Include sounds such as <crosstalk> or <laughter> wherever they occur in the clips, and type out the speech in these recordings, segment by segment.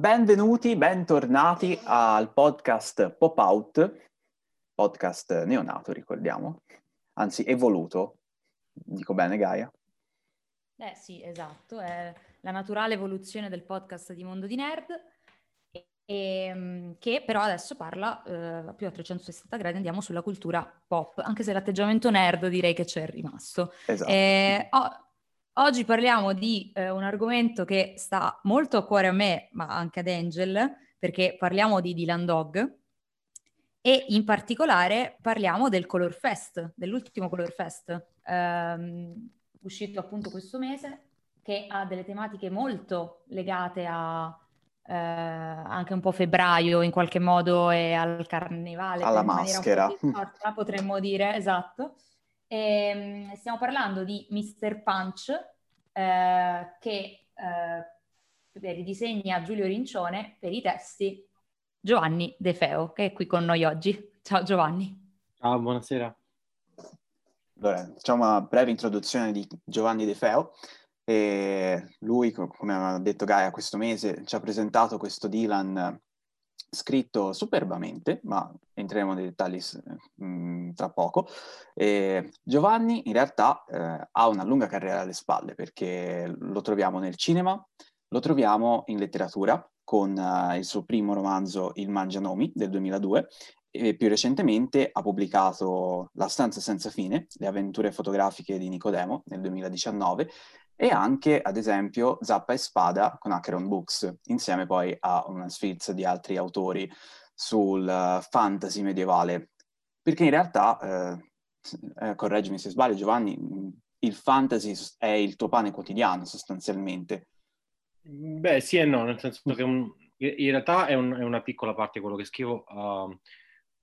Benvenuti, bentornati al podcast Pop Out, podcast neonato, ricordiamo, anzi evoluto, dico bene Gaia? Eh sì, esatto, è la naturale evoluzione del podcast di Mondo di Nerd, e, ehm, che però adesso parla eh, più a 360 gradi, andiamo sulla cultura pop, anche se l'atteggiamento nerd direi che c'è rimasto. Esatto. Eh, oh, oggi parliamo di eh, un argomento che sta molto a cuore a me, ma anche ad Angel, perché parliamo di Dylan Dog, e in particolare parliamo del Color Fest, dell'ultimo Color Fest, ehm, uscito appunto questo mese, che ha delle tematiche molto legate a eh, anche un po' febbraio in qualche modo e al carnevale. Alla maschera. Sorta, potremmo dire, esatto. E, ehm, stiamo parlando di Mr. Punch, eh, che eh, ridisegna Giulio Rincione per i testi Giovanni De Feo, che è qui con noi oggi. Ciao Giovanni. Ciao, buonasera. Allora, facciamo una breve introduzione di Giovanni De Feo. E lui, come ha detto Gaia, questo mese ci ha presentato questo Dylan scritto superbamente, ma entreremo nei dettagli mh, mm, tra poco. E Giovanni in realtà eh, ha una lunga carriera alle spalle perché lo troviamo nel cinema, lo troviamo in letteratura con uh, il suo primo romanzo Il Mangianomi del 2002 e più recentemente ha pubblicato La stanza senza fine, le avventure fotografiche di Nicodemo nel 2019 e anche, ad esempio, Zappa e Spada con Acheron Books, insieme poi a una sfilza di altri autori sul uh, fantasy medievale. Perché in realtà, eh, eh, correggimi se sbaglio Giovanni, il fantasy è il tuo pane quotidiano sostanzialmente. Beh, sì e no, nel senso che un, in realtà è, un, è, una piccola parte quello che scrivo, uh,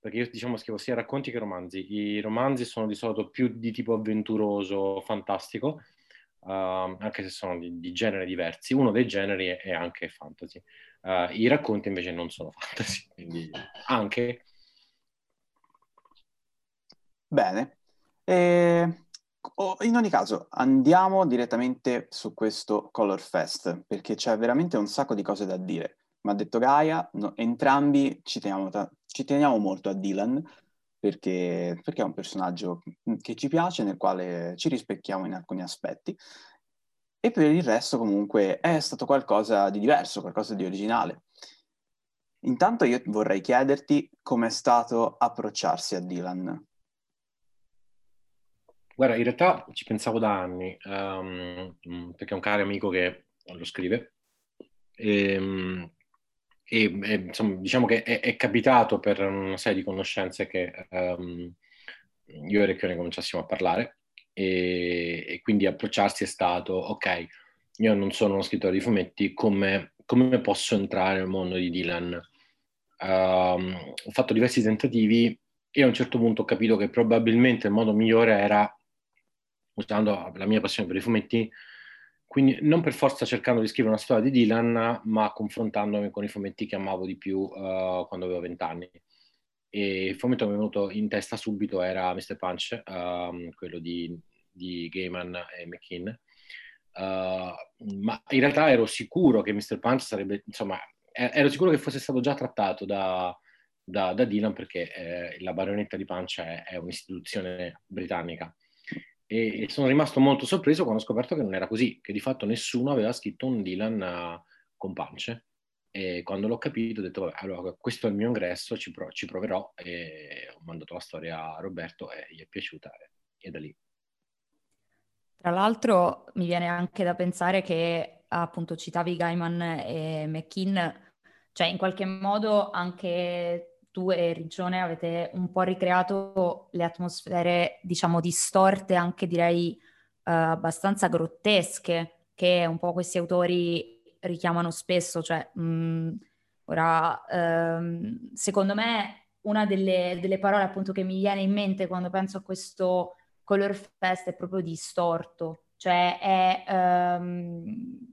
perché io diciamo scrivo sia racconti che romanzi. I romanzi sono di solito più di tipo avventuroso, fantastico, uh, anche se sono di, di, generi diversi. Uno dei generi è, è anche fantasy. Uh, I racconti invece non sono <laughs> fantasy, quindi anche. Bene. E, in ogni caso, andiamo direttamente su questo Color Fest, perché c'è veramente un sacco di cose da dire. Ma ha detto Gaia, no, entrambi ci teniamo, ci teniamo molto a Dylan, perché, perché, è un personaggio che ci piace, nel quale ci rispecchiamo in alcuni aspetti. E per il resto comunque è stato qualcosa di diverso, qualcosa di originale. Intanto io vorrei chiederti com'è stato approcciarsi a Dylan. Guarda, in realtà ci pensavo da anni, um, perché è un caro amico che lo scrive. E, ehm, e, e insomma, diciamo che è, è, capitato per una serie di conoscenze che um, io e Recchione cominciassimo a parlare e, e, quindi approcciarsi è stato ok, io non sono uno scrittore di fumetti, come, come posso entrare nel mondo di Dylan? Um, ho fatto diversi tentativi e a un certo punto ho capito che probabilmente il modo migliore era, usando la mia passione per i fumetti, quindi non per forza cercando di scrivere una storia di Dylan, ma confrontandomi con i fumetti che amavo di più uh, quando avevo vent'anni. E il fumetto che mi è venuto in testa subito era Mr. Punch, uh, quello di, di, Gaiman e McKean. Uh, ma in realtà ero sicuro che Mr. Punch sarebbe, insomma, ero sicuro che fosse stato già trattato da, da, da Dylan perché eh, la baronetta di Punch è, è un'istituzione britannica e, sono rimasto molto sorpreso quando ho scoperto che non era così, che di fatto nessuno aveva scritto un Dylan uh, con pance. E quando l'ho capito ho detto, vabbè, allora questo è il mio ingresso, ci, pro- ci proverò e ho mandato la storia a Roberto e gli è piaciuta e, e da lì. Tra l'altro mi viene anche da pensare che appunto citavi Gaiman e McKean, cioè in qualche modo anche tu e Rigione avete un po' ricreato le atmosfere, diciamo, distorte, anche direi uh, abbastanza grottesche, che un po' questi autori richiamano spesso. Cioè, mh, mm, ora, um, secondo me, una delle, delle parole appunto che mi viene in mente quando penso a questo Color Fest è proprio distorto, cioè è, um,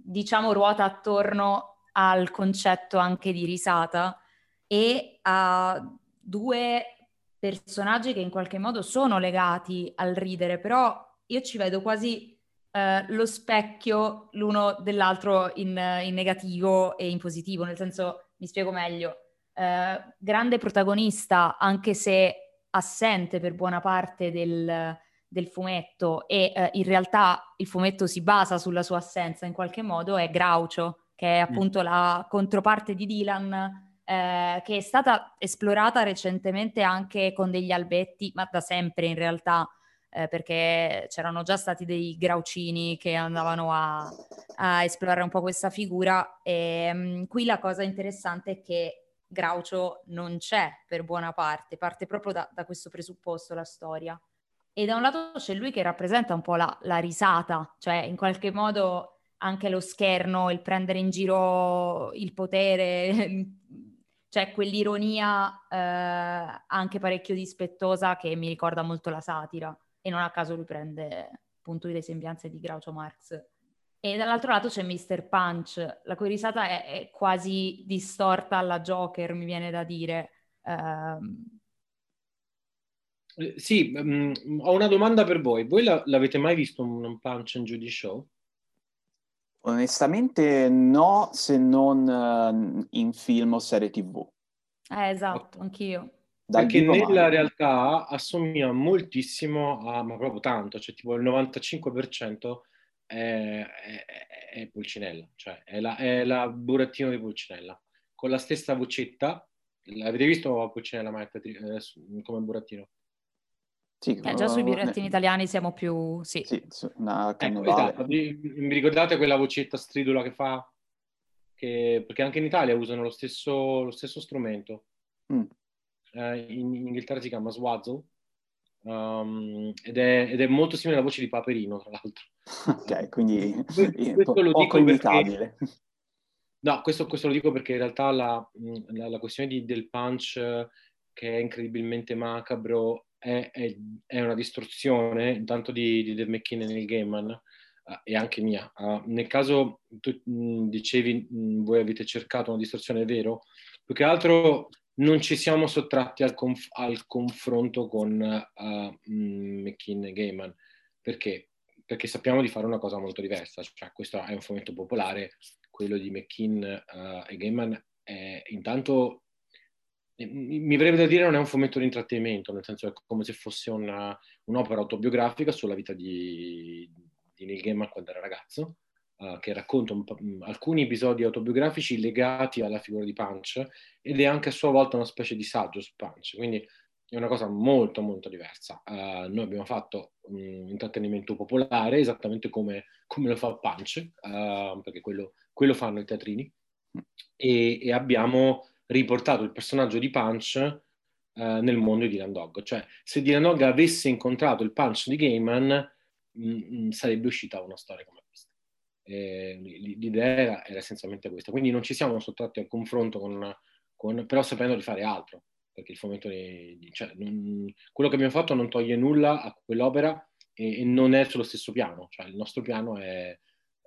diciamo, ruota attorno al concetto anche di risata e a due personaggi che in qualche modo sono legati al ridere, però io ci vedo quasi eh, lo specchio l'uno dell'altro in, in, negativo e in positivo, nel senso, mi spiego meglio, eh, grande protagonista anche se assente per buona parte del, del fumetto e eh, in realtà il fumetto si basa sulla sua assenza in qualche modo, è Groucho, che è mm. appunto mm. la controparte di Dylan eh, che è stata esplorata recentemente anche con degli albetti, ma da sempre in realtà, eh, perché c'erano già stati dei graucini che andavano a, a esplorare un po' questa figura. E mh, mm, qui la cosa interessante è che Groucho non c'è per buona parte, parte proprio da, da, questo presupposto la storia. E da un lato c'è lui che rappresenta un po' la, la risata, cioè in qualche modo anche lo scherno, il prendere in giro il potere, <laughs> c'è quell'ironia eh, anche parecchio dispettosa che mi ricorda molto la satira e non a caso lui prende appunto le sembianze di Groucho Marx. E dall'altro lato c'è Mr. Punch, la cui risata è, è quasi distorta alla Joker, mi viene da dire. Um... Sì, um, ho una domanda per voi. Voi la, l'avete mai visto un Punch and Judy Show? Onestamente no, se non uh, in film o serie tv. Eh, esatto, anch'io. Dal Perché nella mai. realtà assomiglia moltissimo a, ma proprio tanto, cioè tipo il 95% è, è, è Pulcinella, cioè è la, è la burattino di Pulcinella, con la stessa vocetta. L'avete visto Pulcinella mai eh, come burattino? Sì, eh, già sui burattini italiani siamo più... Sì, sì una ecco, esatto. Mi ricordate quella vocetta stridula che fa? Che... Perché anche in Italia usano lo stesso, lo stesso strumento. Mm. Eh, in, in, Inghilterra si chiama Swazzle um, ed, è, ed, è, molto simile alla voce di Paperino, tra l'altro. <laughs> Ok, quindi questo <laughs> po- lo poco imitabile. Perché... No, questo, questo, lo dico perché in realtà la, la, la questione di, del punch che è incredibilmente macabro è, è, è una distorsione intanto di, di Dave McKinney nel Gaiman uh, e anche mia. Uh, nel caso tu mh, dicevi mh, voi avete cercato una distorsione, è vero? Più che altro non ci siamo sottratti al, conf- al confronto con uh, McKinney e Gaiman. Perché? Perché sappiamo di fare una cosa molto diversa. Cioè, questo è un fumetto popolare, quello di McKean uh, e Gaiman è intanto mi verrebbe da dire non è un fumetto di intrattenimento, nel senso è come se fosse una, un'opera autobiografica sulla vita di, di Neil Gaiman quando era ragazzo, uh, che racconta un, um, alcuni episodi autobiografici legati alla figura di Punch ed è anche a sua volta una specie di saggio su Punch, quindi è una cosa molto molto diversa. Uh, noi abbiamo fatto un intrattenimento popolare esattamente come, come lo fa Punch, uh, perché quello, quello, fanno i teatrini, e, e abbiamo riportato il personaggio di Punch eh, nel mondo di Dylan Dog. Cioè, se Dylan Dog avesse incontrato il Punch di Gaiman, mm, mm, sarebbe uscita una storia come questa. Eh, l'idea era, era, essenzialmente questa. Quindi non ci siamo sottratti al confronto con, con però sapendo di fare altro, perché il fumetto di, di, cioè, non, quello che abbiamo fatto non toglie nulla a quell'opera e, e, non è sullo stesso piano. Cioè, il nostro piano è...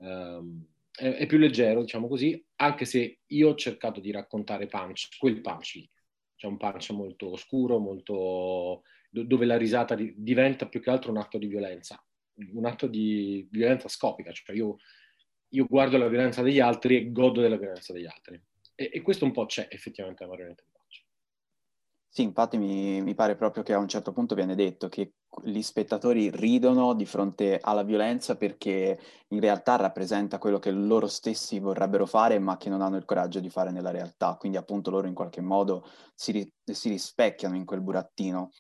Um, è, più leggero, diciamo così, anche se io ho cercato di raccontare punch, quel punch lì. C'è un punch molto oscuro, molto, dove la risata di, diventa più che altro un atto di violenza, un atto di violenza scopica, cioè io, io guardo la violenza degli altri e godo della violenza degli altri. E, e questo un po' c'è effettivamente a marionetta sì, infatti mi, mi, pare proprio che a un certo punto viene detto che gli spettatori ridono di fronte alla violenza perché in realtà rappresenta quello che loro stessi vorrebbero fare ma che non hanno il coraggio di fare nella realtà, quindi appunto loro in qualche modo si, ri- si rispecchiano in quel burattino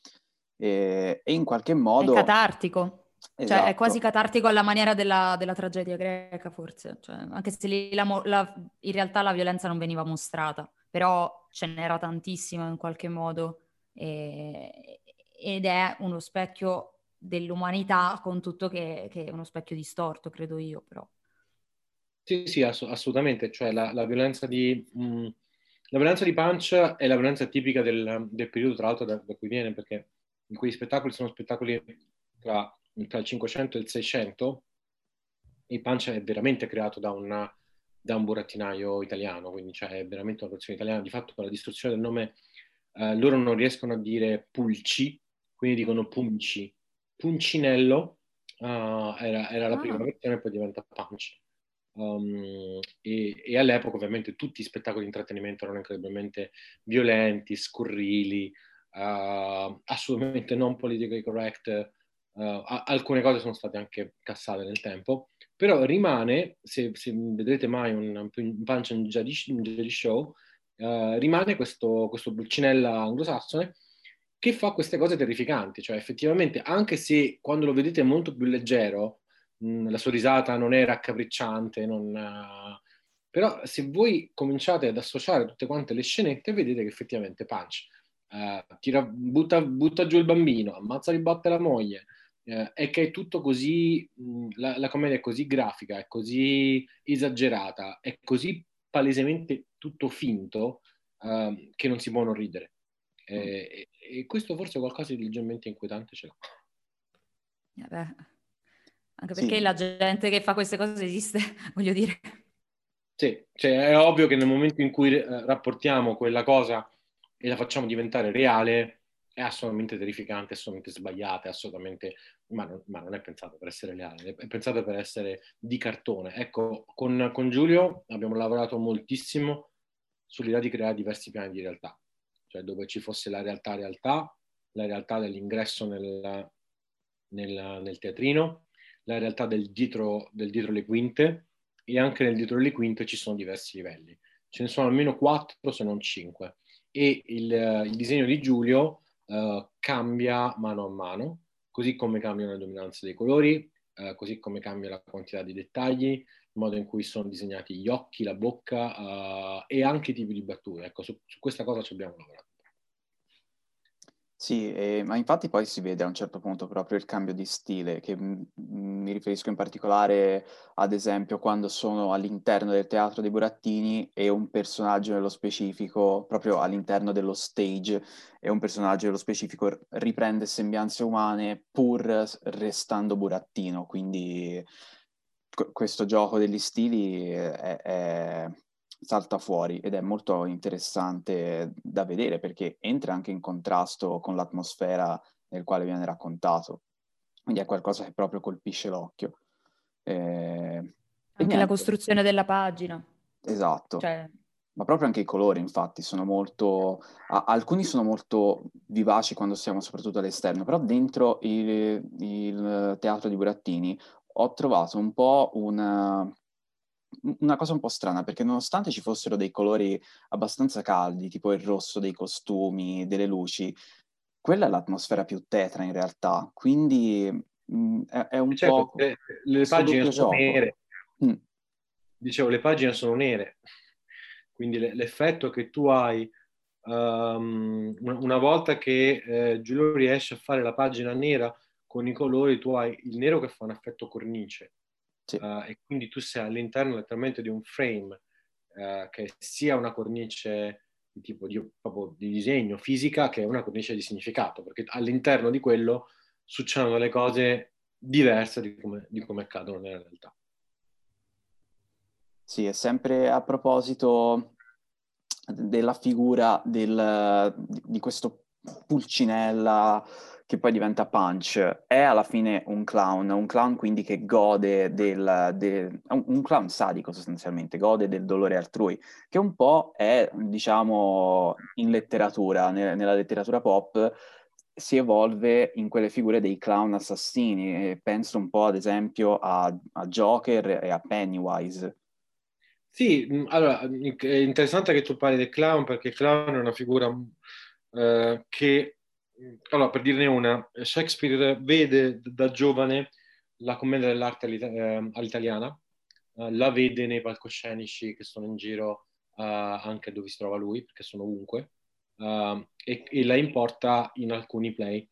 e, e in qualche modo... È catartico. Esatto. Cioè, è quasi esatto. catartico alla maniera della, della tragedia greca, forse. Cioè, anche se lì la, la, in realtà la violenza non veniva mostrata però ce n'era tantissimo in qualche modo e, ed è uno specchio dell'umanità con tutto che, che, è uno specchio distorto, credo io però. Sì, sì, ass- assolutamente, cioè la, la violenza di... Mh, mm, la violenza di Punch è la violenza tipica del, del periodo, tra l'altro, da, da, cui viene, perché in quei spettacoli sono spettacoli tra, tra il 500 e il 600, e Punch è veramente creato da una da un burattinaio italiano, quindi cioè veramente una versione italiana. Di fatto la distruzione del nome, eh, loro non riescono a dire pulci, quindi dicono punci. Puncinello uh, era, era, la ah. prima versione poi diventa Punch. Um, e, e, all'epoca ovviamente tutti i spettacoli di intrattenimento erano incredibilmente violenti, scurrili, uh, assolutamente non politically correct, uh, alcune cose sono state anche cassate nel tempo, però rimane, se, se vedrete mai un, un Punch and Jedi Show, uh, rimane questo, questo Bulcinella anglosassone che fa queste cose terrificanti, cioè effettivamente anche se quando lo vedete è molto più leggero, mh, la sua risata non è raccapricciante, non, uh, però se voi cominciate ad associare tutte quante le scenette vedete che effettivamente Punch uh, tira, butta, butta, giù il bambino, ammazza di botte la moglie, uh, è che è tutto così, mh, la, la commedia è così grafica, è così esagerata, è così palesemente tutto finto che non si può non ridere. Eh, e questo forse qualcosa di leggermente inquietante ce l'ha. Eh beh, anche perché sì. la gente che fa queste cose esiste, <laughs> voglio dire. Sì, cioè è ovvio che nel momento in cui eh, rapportiamo quella cosa e la facciamo diventare reale, è assolutamente terrificante, assolutamente sbagliata, assolutamente... Ma non, ma non, è pensato per essere reale, è pensato per essere di cartone. Ecco, con, con Giulio abbiamo lavorato moltissimo sull'idea di creare diversi piani di realtà cioè dove ci fosse la realtà realtà, la realtà dell'ingresso nel, nel, nel teatrino, la realtà del dietro, del dietro, le quinte e anche nel dietro le quinte ci sono diversi livelli. Ce ne sono almeno quattro se non cinque e il, il disegno di Giulio uh, cambia mano a mano, così come cambiano le dominanze dei colori, uh, così come cambia la quantità di dettagli, il modo in cui sono disegnati gli occhi, la bocca uh, e anche i tipi di battute. Ecco, su, su questa cosa ci abbiamo lavorato. Sì, eh, ma infatti poi si vede a un certo punto proprio il cambio di stile, che m- mi riferisco in particolare, ad esempio, quando sono all'interno del teatro dei burattini e un personaggio nello specifico, proprio all'interno dello stage, e un personaggio nello specifico riprende sembianze umane pur restando burattino, quindi questo gioco degli stili è, è, salta fuori ed è molto interessante da vedere perché entra anche in contrasto con l'atmosfera nel quale viene raccontato. Quindi è qualcosa che proprio colpisce l'occhio. Eh, anche la costruzione della pagina. Esatto. Cioè... Ma proprio anche i colori, infatti, sono molto... A- alcuni sono molto vivaci quando siamo soprattutto all'esterno, però dentro il, il teatro di Burattini ho trovato un po' una, una cosa un po' strana, perché nonostante ci fossero dei colori abbastanza caldi, tipo il rosso dei costumi, delle luci, quella è l'atmosfera più tetra in realtà, quindi mh, mm, è, è, un certo, po'... Le, le pagine sono gioco. nere. Mm. Dicevo, le pagine sono nere, quindi l'effetto che tu hai um, una volta che eh, Giulio riesce a fare la pagina nera con i colori, tu hai il nero che fa un effetto cornice. Sì. Uh, e quindi tu sei all'interno letteralmente di un frame uh, che sia una cornice di tipo di, di disegno fisica che una cornice di significato, perché all'interno di quello succedono delle cose diverse di come, di come accadono nella realtà. Sì, è sempre a proposito della figura del, di questo Pulcinella che poi diventa Punch, è alla fine un clown, un clown quindi che gode del, del un clown sadico sostanzialmente, gode del dolore altrui, che un po' è, diciamo, in letteratura, ne, nella letteratura pop, si evolve in quelle figure dei clown assassini, penso un po' ad esempio a, a Joker e a Pennywise. Sì, mm, allora, è interessante che tu parli del clown perché il clown è una figura eh, che allora, per dirne una, Shakespeare vede da giovane la commedia dell'arte eh, all'italiana, uh, la vede nei palcoscenici che sono in giro uh, anche dove si trova lui, perché sono ovunque, uh, e, e, la importa in alcuni play.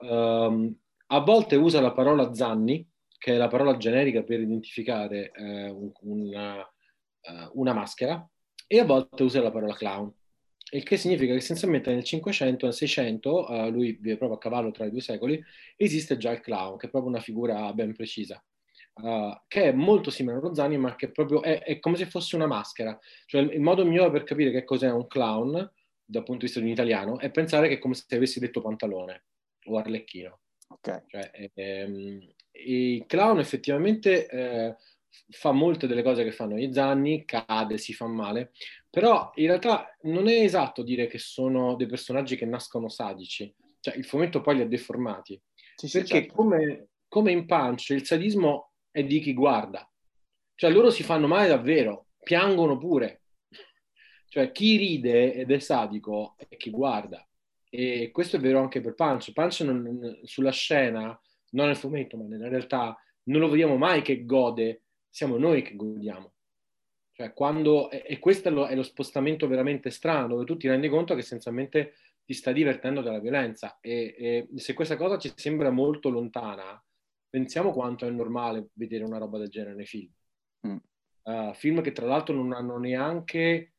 Um, a volte usa la parola Zanni, che è la parola generica per identificare un, una, una maschera, e a volte usa la parola clown il che significa che essenzialmente nel 500 e nel 600, uh, lui vive proprio a cavallo tra i due secoli, esiste già il clown, che è proprio una figura ben precisa, uh, che è molto simile a Rozzani, ma che proprio è, è, come se fosse una maschera. Cioè il, modo migliore per capire che cos'è un clown, dal punto di vista di un italiano, è pensare che è come se avessi detto pantalone o arlecchino. Okay. Cioè, è, il clown effettivamente eh, fa molte delle cose che fanno gli zanni, cade, si fa male, però in realtà non è esatto dire che sono dei personaggi che nascono sadici, cioè il fumetto poi li ha deformati, sì, sì, perché certo. come, come in Punch il sadismo è di chi guarda, cioè loro si fanno male davvero, piangono pure, cioè chi ride ed è sadico è chi guarda. E questo è vero anche per Punch. Punch non, sulla scena, non nel fumetto, ma nella realtà, non lo vediamo mai che gode, siamo noi che godiamo. Cioè, quando, e questo è lo, è lo spostamento veramente strano, dove tu ti rendi conto che essenzialmente ti sta divertendo dalla violenza. E, e se questa cosa ci sembra molto lontana, pensiamo quanto è normale vedere una roba del genere nei film. Mm. Uh, film che tra l'altro non hanno neanche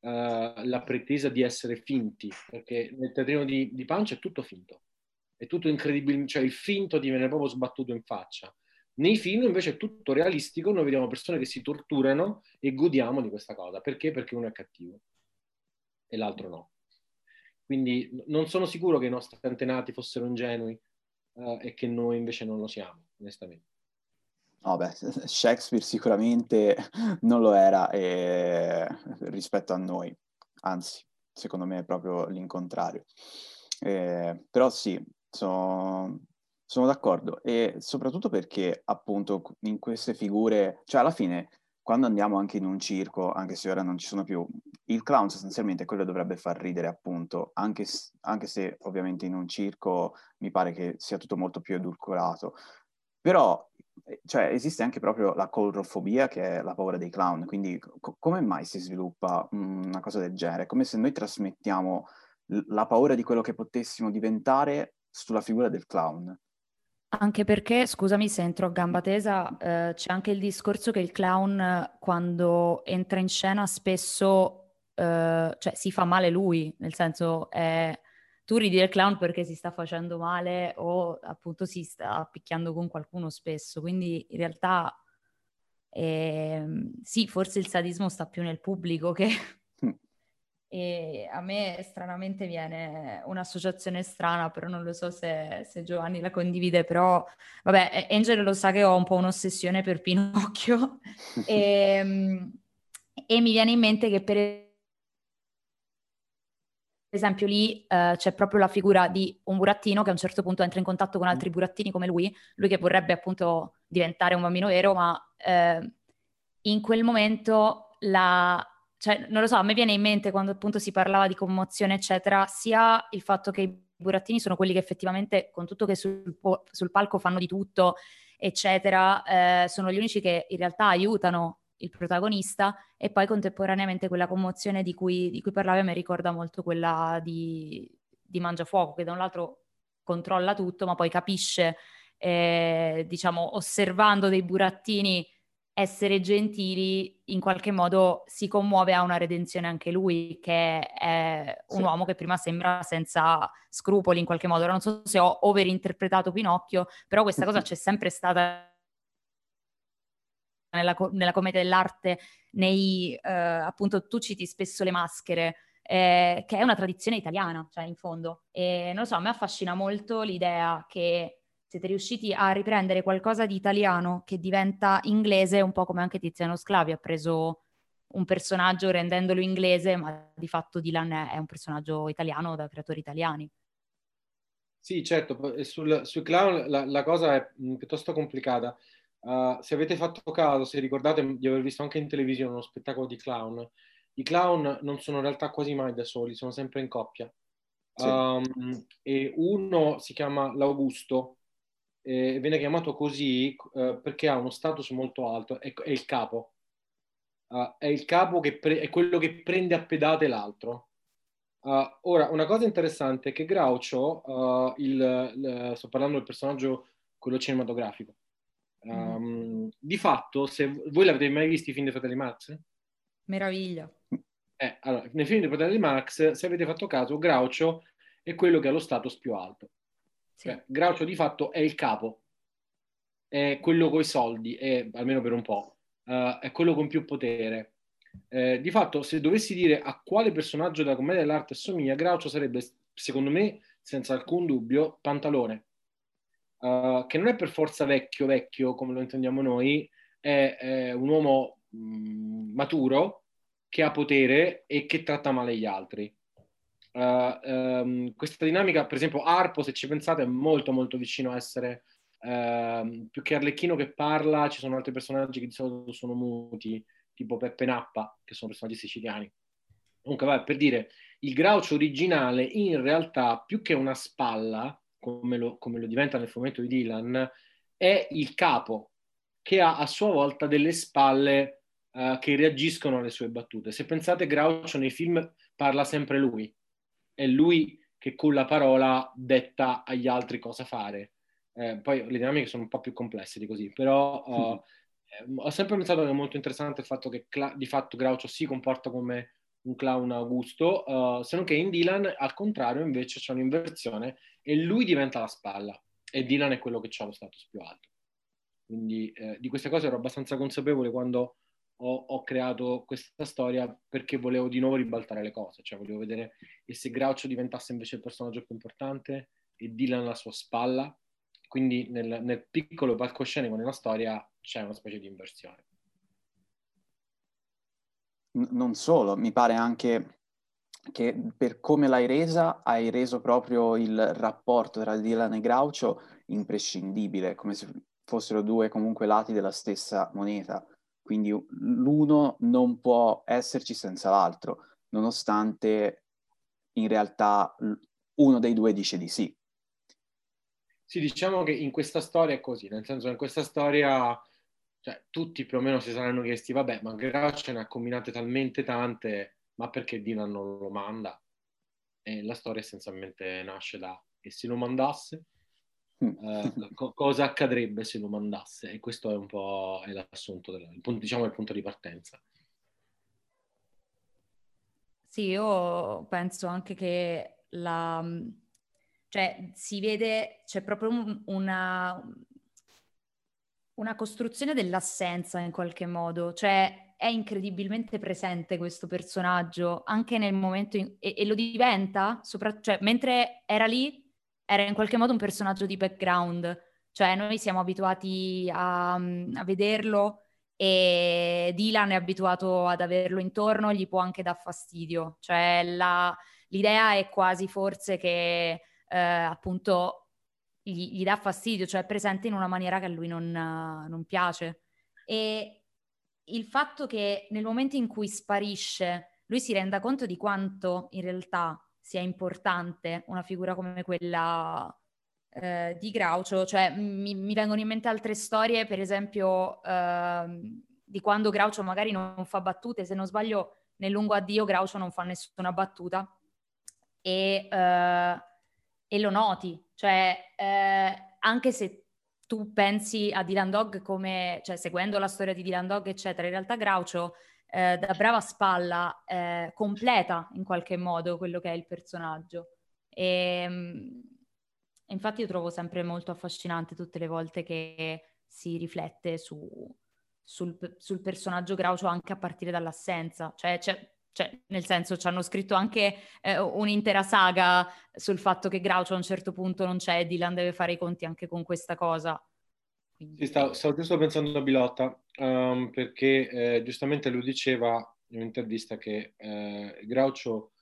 uh, la pretesa di essere finti, perché nel teatrino di, di Punch è tutto finto, è tutto incredibile, cioè il finto ti viene proprio sbattuto in faccia. Nei film invece è tutto realistico, noi vediamo persone che si torturano e godiamo di questa cosa. Perché? Perché uno è cattivo e l'altro no. Quindi non sono sicuro che i nostri antenati fossero ingenui uh, e che noi invece non lo siamo, onestamente. No, beh, Shakespeare sicuramente non lo era eh, rispetto a noi, anzi, secondo me è proprio l'incontrario. Eh, però sì, so, sono d'accordo e soprattutto perché appunto in queste figure, cioè alla fine quando andiamo anche in un circo, anche se ora non ci sono più, il clown sostanzialmente quello dovrebbe far ridere appunto, anche, anche se ovviamente in un circo mi pare che sia tutto molto più edulcorato. Però eh, cioè, esiste anche proprio la coulrofobia, che è la paura dei clown, quindi co- come mai si sviluppa una cosa del genere? Come se noi trasmettiamo l- la paura di quello che potessimo diventare sulla figura del clown. Anche perché, scusami se entro a gamba tesa, eh, c'è anche il discorso che il clown quando entra in scena spesso eh, cioè, si fa male lui, nel senso è tu ridi del clown perché si sta facendo male o appunto si sta picchiando con qualcuno spesso, quindi in realtà eh, sì, forse il sadismo sta più nel pubblico che... E a me stranamente viene un'associazione strana, però non lo so se, se Giovanni la condivide, però vabbè, Angel lo sa che ho un po' un'ossessione per Pinocchio <laughs> e, e mi viene in mente che per esempio lì eh, c'è proprio la figura di un burattino che a un certo punto entra in contatto con altri burattini come lui, lui che vorrebbe appunto diventare un bambino vero, ma eh, in quel momento la... Cioè, non lo so, a me viene in mente quando appunto si parlava di commozione, eccetera, sia il fatto che i burattini sono quelli che effettivamente, con tutto che sul, sul palco fanno di tutto, eccetera, eh, sono gli unici che in realtà aiutano il protagonista e poi contemporaneamente quella commozione di cui, di cui parlavi mi ricorda molto quella di, di Mangiafuoco che da un lato controlla tutto ma poi capisce eh, diciamo osservando dei burattini essere gentili in qualche modo si commuove a una redenzione anche lui che è un sì. uomo che prima sembra senza scrupoli in qualche modo Ora non so se ho overinterpretato Pinocchio però questa cosa c'è sempre stata nella, nella commedia dell'arte, nei, eh, appunto tu citi spesso le maschere, eh, che è una tradizione italiana, cioè in fondo. E non lo so, a me affascina molto l'idea che siete riusciti a riprendere qualcosa di italiano che diventa inglese, un po' come anche Tiziano Sclavi ha preso un personaggio rendendolo inglese, ma di fatto Dylan è un personaggio italiano da creatori italiani. Sì, certo, sul, sul clown la, la, cosa è piuttosto complicata. Uh, se avete fatto caso, se ricordate di aver visto anche in televisione uno spettacolo di clown, i clown non sono in realtà quasi mai da soli, sono sempre in coppia. Sì. Um, e uno si chiama l'Augusto, e viene chiamato così uh, perché ha uno status molto alto, è, è il capo. Uh, è il capo che pre- è quello che prende a pedate l'altro. ora, una cosa interessante è che Groucho, il, il, sto parlando del personaggio, quello cinematografico, Um, di fatto, se voi l'avete mai visto i film dei fratelli Marx? Meraviglia. Eh, allora, nei film dei fratelli Marx, se avete fatto caso, Groucho è quello che ha lo status più alto. Sì. Cioè, Groucho di fatto è il capo, è quello con i soldi, è, almeno per un po', uh, è quello con più potere. Eh, di fatto, se dovessi dire a quale personaggio della commedia dell'arte assomiglia, Groucho sarebbe, secondo me, senza alcun dubbio, Pantalone uh, che non è per forza vecchio, vecchio come lo intendiamo noi, è, è un uomo mh, mm, maturo che ha potere e che tratta male gli altri. Uh, um, questa dinamica, per esempio, Arpo, se ci pensate, è molto molto vicino a essere uh, più che Arlecchino che parla, ci sono altri personaggi che di solito sono muti, tipo Peppe Nappa, che sono personaggi siciliani. Comunque, vai, per dire, il Groucho originale in realtà, più che una spalla, come lo, come lo diventa nel fumetto di Dylan, è il capo che ha a sua volta delle spalle uh, che reagiscono alle sue battute. Se pensate, Groucho nei film parla sempre lui, è lui che con la parola detta agli altri cosa fare. Eh, poi le dinamiche sono un po' più complesse di così, però uh, <laughs> mm. ho sempre pensato che è molto interessante il fatto che cla- di fatto Groucho si comporta come un clown Augusto, uh, se non che in Dylan al contrario invece c'è un'inversione e lui diventa la spalla e Dylan è quello che ha lo status più alto. Quindi eh, di queste cose ero abbastanza consapevole quando ho, ho, creato questa storia perché volevo di nuovo ribaltare le cose, cioè volevo vedere e se Groucho diventasse invece il personaggio più importante e Dylan alla sua spalla. Quindi nel, nel piccolo palcoscenico nella storia c'è una specie di inversione. non solo, mi pare anche che per come l'hai resa, hai reso proprio il rapporto tra Dylan e Groucho imprescindibile, come se fossero due comunque lati della stessa moneta. Quindi l'uno non può esserci senza l'altro, nonostante in realtà uno dei due dice di sì. Sì, diciamo che in questa storia è così, nel senso che in questa storia cioè, tutti più o meno si saranno chiesti, vabbè, ma Groucho ne ha combinate talmente tante, ma perché Dylan non lo manda? E la storia essenzialmente nasce da, e se lo mandasse? Eh, co- cosa accadrebbe se lo mandasse? E questo è un po' è l'assunto, del, il punto, diciamo il punto di partenza. Sì, io penso anche che la... cioè si vede, c'è proprio un, una, una costruzione dell'assenza in qualche modo, cioè è incredibilmente presente questo personaggio anche nel momento in, e, e, lo diventa, sopra, cioè mentre era lì era in qualche modo un personaggio di background, cioè noi siamo abituati a, a vederlo e Dylan è abituato ad averlo intorno, gli può anche dar fastidio, cioè la, l'idea è quasi forse che eh, appunto gli, gli, dà fastidio, cioè è presente in una maniera che a lui non, non piace. E il fatto che nel momento in cui sparisce lui si renda conto di quanto in realtà sia importante una figura come quella eh, di Groucho, cioè mi, mi, vengono in mente altre storie, per esempio eh, di quando Groucho magari non fa battute, se non sbaglio nel lungo addio Groucho non fa nessuna battuta e, eh, e lo noti, cioè eh, anche se tu pensi a Dylan Dog come, cioè seguendo la storia di Dylan Dog eccetera, in realtà Groucho eh, da brava spalla eh, completa in qualche modo quello che è il personaggio. E, ehm, infatti io trovo sempre molto affascinante tutte le volte che si riflette su, sul, sul, personaggio Groucho anche a partire dall'assenza. Cioè, cioè, nel senso, ci hanno scritto anche eh, un'intera saga sul fatto che Groucho a un certo punto non c'è e Dylan deve fare i conti anche con questa cosa. Sì, stavo, stavo giusto pensando a Bilotta, um, perché eh, giustamente lui diceva in un'intervista che eh, Groucho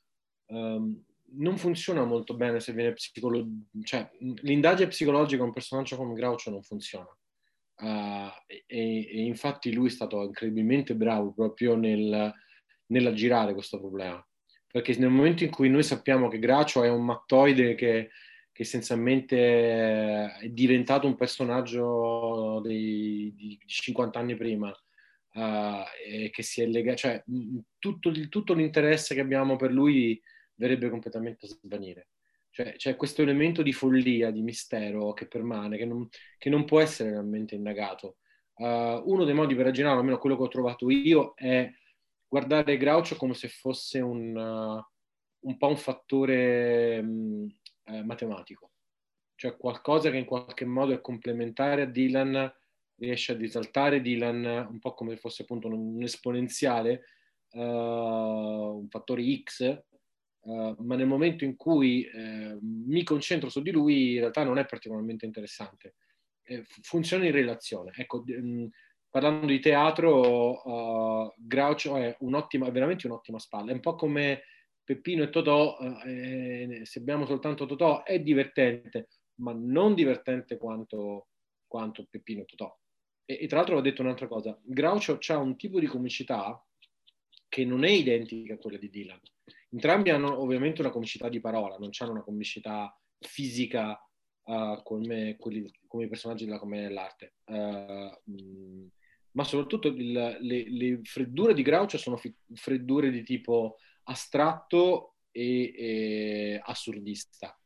um, non funziona molto bene se viene psicologico, cioè l'indagine psicologica a un personaggio come Groucho non funziona. Uh, e, e, infatti lui è stato incredibilmente bravo proprio nel, nell'aggirare questo problema. Perché nel momento in cui noi sappiamo che Groucho è un mattoide che che essenzialmente è diventato un personaggio dei, di 50 anni prima uh, e che si è legato, cioè tutto, tutto, l'interesse che abbiamo per lui verrebbe completamente a svanire. Cioè c'è questo elemento di follia, di mistero che permane, che non, che non può essere realmente indagato. Uh, uno dei modi per ragionare, almeno quello che ho trovato io, è guardare Groucho come se fosse un, uh, un po' un fattore... Mh, eh, matematico, cioè qualcosa che in qualche modo è complementare a Dylan, riesce a risaltare Dylan un po' come se fosse appunto un, esponenziale, uh, un fattore X, uh, ma nel momento in cui uh, mi concentro su di lui in realtà non è particolarmente interessante. Eh, funziona in relazione. Ecco, mh, mm, parlando di teatro, Groucho è, un'ottima, veramente un'ottima spalla. È un po' come Peppino e Totò, eh, se abbiamo soltanto Totò, è divertente, ma non divertente quanto, quanto Peppino e Totò. E, e, tra l'altro ho detto un'altra cosa, Groucho ha un tipo di comicità che non è identica a quella di Dylan. Entrambi hanno ovviamente una comicità di parola, non hanno una comicità fisica uh, come, quelli, come, i personaggi della commedia dell'arte. Uh, mh, ma soprattutto il, le, le, freddure di Groucho sono fi- freddure di tipo astratto e, e assurdista.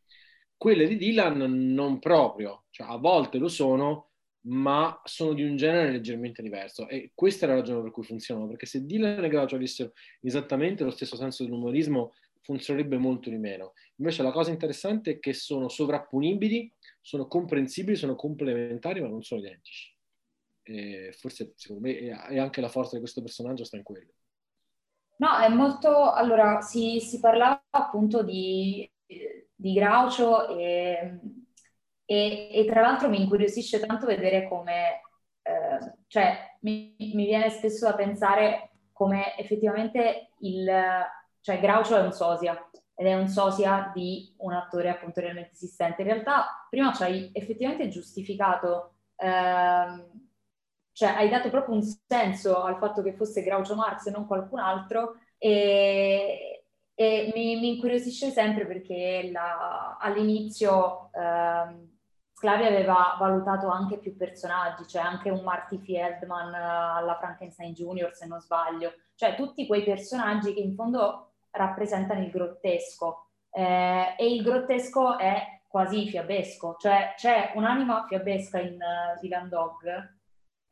Quelle di Dylan non proprio, cioè a volte lo sono, ma sono di un genere leggermente diverso e questa è la ragione per cui funzionano, perché se Dylan e Groucho avessero esattamente lo stesso senso dell'umorismo funzionerebbe molto di meno. Invece la cosa interessante è che sono sovrapponibili, sono comprensibili, sono complementari, ma non sono identici. E forse secondo me è anche la forza di questo personaggio sta in quello. No, è molto... Allora, si, si parlava appunto di, di Groucho e, e, e, tra l'altro mi incuriosisce tanto vedere come... Eh, cioè, mi, mi, viene spesso da pensare come effettivamente il... Cioè, Groucho è un sosia ed è un sosia di un attore appunto realmente esistente. In realtà prima ci hai effettivamente giustificato... Eh, cioè hai dato proprio un senso al fatto che fosse Groucho Marx e non qualcun altro e, e mi, mi, incuriosisce sempre perché la, all'inizio ehm, Sclavi aveva valutato anche più personaggi, cioè anche un Marty Feldman eh, alla Frankenstein Junior se non sbaglio, cioè tutti quei personaggi che in fondo rappresentano il grottesco. Eh, e il grottesco è quasi fiabesco, cioè c'è un'anima fiabesca in uh, Dylan Dog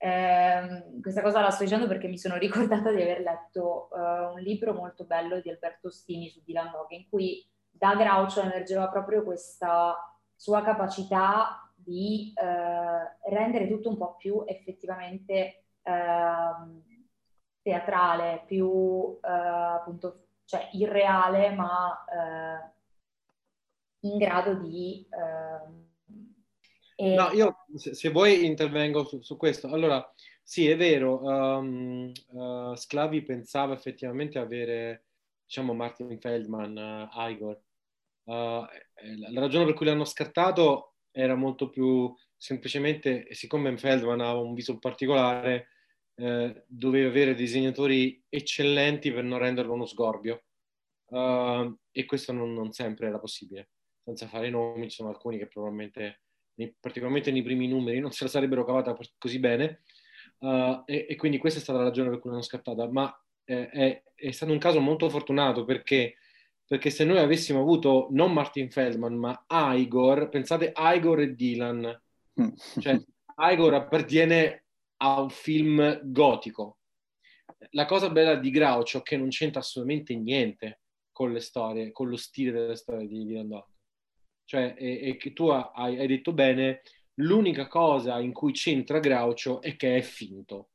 eh, questa cosa la sto dicendo perché mi sono <laughs> ricordata di aver letto uh, un libro molto bello di Alberto Stini su Dylan Dog, in cui da Groucho emergeva proprio questa sua capacità di uh, rendere tutto un po' più effettivamente uh, teatrale, più eh, appunto, cioè irreale, ma in grado di ehm, e... No, io se, se vuoi intervengo su, su, questo. Allora, sì, è vero, um, uh, Sclavi pensava effettivamente avere, diciamo, Martin Feldman, uh, Igor. Uh, la ragione per cui l'hanno scartato era molto più semplicemente, siccome Feldman aveva un viso particolare, eh, doveva avere disegnatori eccellenti per non renderlo uno sgorbio. Uh, e questo non, non, sempre era possibile. Senza fare nomi, ci sono alcuni che probabilmente nei, particolarmente nei primi numeri, non se la sarebbero cavata così bene. Uh, e, e, quindi questa è stata la ragione per cui l'hanno scattata. Ma eh, è, è, stato un caso molto fortunato perché, perché, se noi avessimo avuto non Martin Feldman, ma Igor, pensate Igor e Dylan, cioè Igor appartiene a un film gotico. La cosa bella di Groucho è che non c'entra assolutamente niente con le storie, con lo stile delle storie di Dylan Dog cioè, e, che tu hai, hai, detto bene, l'unica cosa in cui c'entra Groucho è che è finto.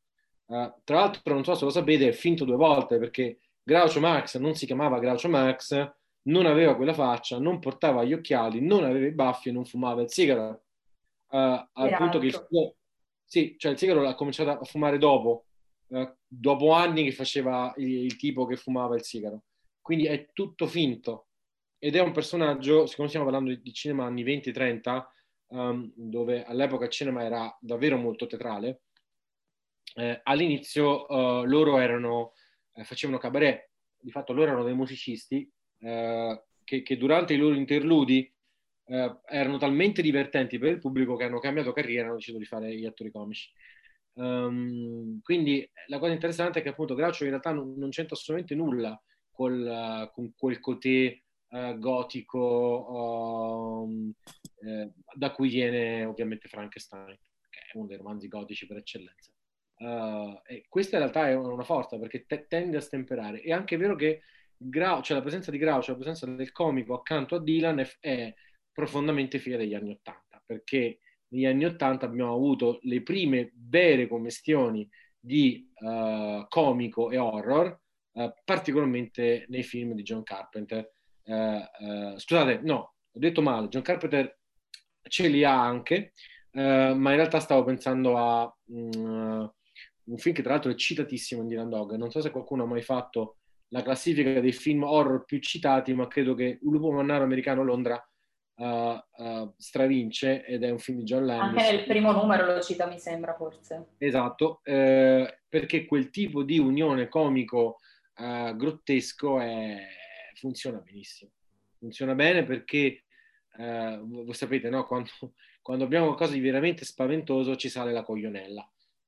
Uh, tra l'altro, non so se lo sapete, è finto due volte perché Groucho Max non si chiamava Groucho Max, non aveva quella faccia, non portava gli occhiali, non aveva i baffi e non fumava il sigaro. Uh, al punto che il sigaro, sì, cioè il sigaro l'ha cominciato a fumare dopo, uh, dopo anni che faceva il, il tipo che fumava il sigaro. Quindi è tutto finto ed è un personaggio, siccome stiamo parlando di, cinema anni 20-30, um, dove all'epoca il cinema era davvero molto teatrale, eh, all'inizio uh, loro erano, eh, facevano cabaret, di fatto loro erano dei musicisti eh, che, che, durante i loro interludi eh, erano talmente divertenti per il pubblico che hanno cambiato carriera e hanno deciso di fare gli attori comici. Um, quindi la cosa interessante è che appunto Groucho in realtà non, non c'entra assolutamente nulla col, uh, con quel cotè uh, gotico um, eh, da cui viene ovviamente Frankenstein, che è uno dei romanzi gotici per eccellenza. Uh, questa in realtà è una forza perché te- tende a stemperare. È anche vero che Grau, cioè la presenza di Groucho, la presenza del comico accanto a Dylan è, è profondamente figlia degli anni Ottanta, perché negli anni Ottanta abbiamo avuto le prime vere commestioni di uh, comico e horror, uh, particolarmente nei film di John Carpenter, eh, eh, scusate, no, ho detto male, John Carpenter ce li ha anche, eh, ma in realtà stavo pensando a um, un film che tra l'altro è citatissimo in Dylan Dog, non so se qualcuno ha mai fatto la classifica dei film horror più citati, ma credo che Un lupo mannaro americano Londra uh, uh, stravince ed è un film di John Landis. Anche nel primo numero lo cita, mi sembra, forse. Esatto, perché quel tipo di unione comico uh, grottesco è... funziona benissimo. Funziona bene perché, voi sapete, no? quando, <laughs> quando abbiamo qualcosa di veramente spaventoso ci sale la coglionella.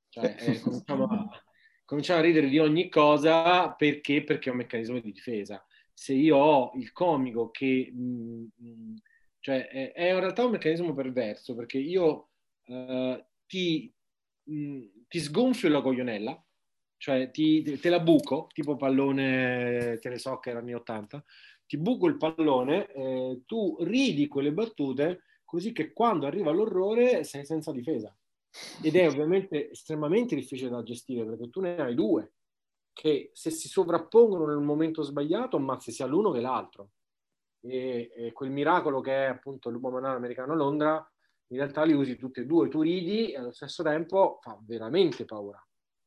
Cioè, <laughs> eh, cominciamo, a, cominciamo, a, ridere di ogni cosa perché? Perché è un meccanismo di difesa. Se io ho il comico che... Mh, mh, cioè, è, è, in realtà un meccanismo perverso perché io uh, ti, mh, ti sgonfio la coglionella, cioè ti, te la buco, tipo pallone, che ne so, che era anni 80, ti buco il pallone, eh, tu ridi quelle battute così che quando arriva l'orrore sei senza difesa. Ed è ovviamente estremamente difficile da gestire perché tu ne hai due che se si sovrappongono nel momento sbagliato ammazzi sia l'uno che l'altro. E, e quel miracolo che è appunto il lupo manano americano a Londra, in realtà li usi tutti e due, tu ridi e allo stesso tempo fa veramente paura.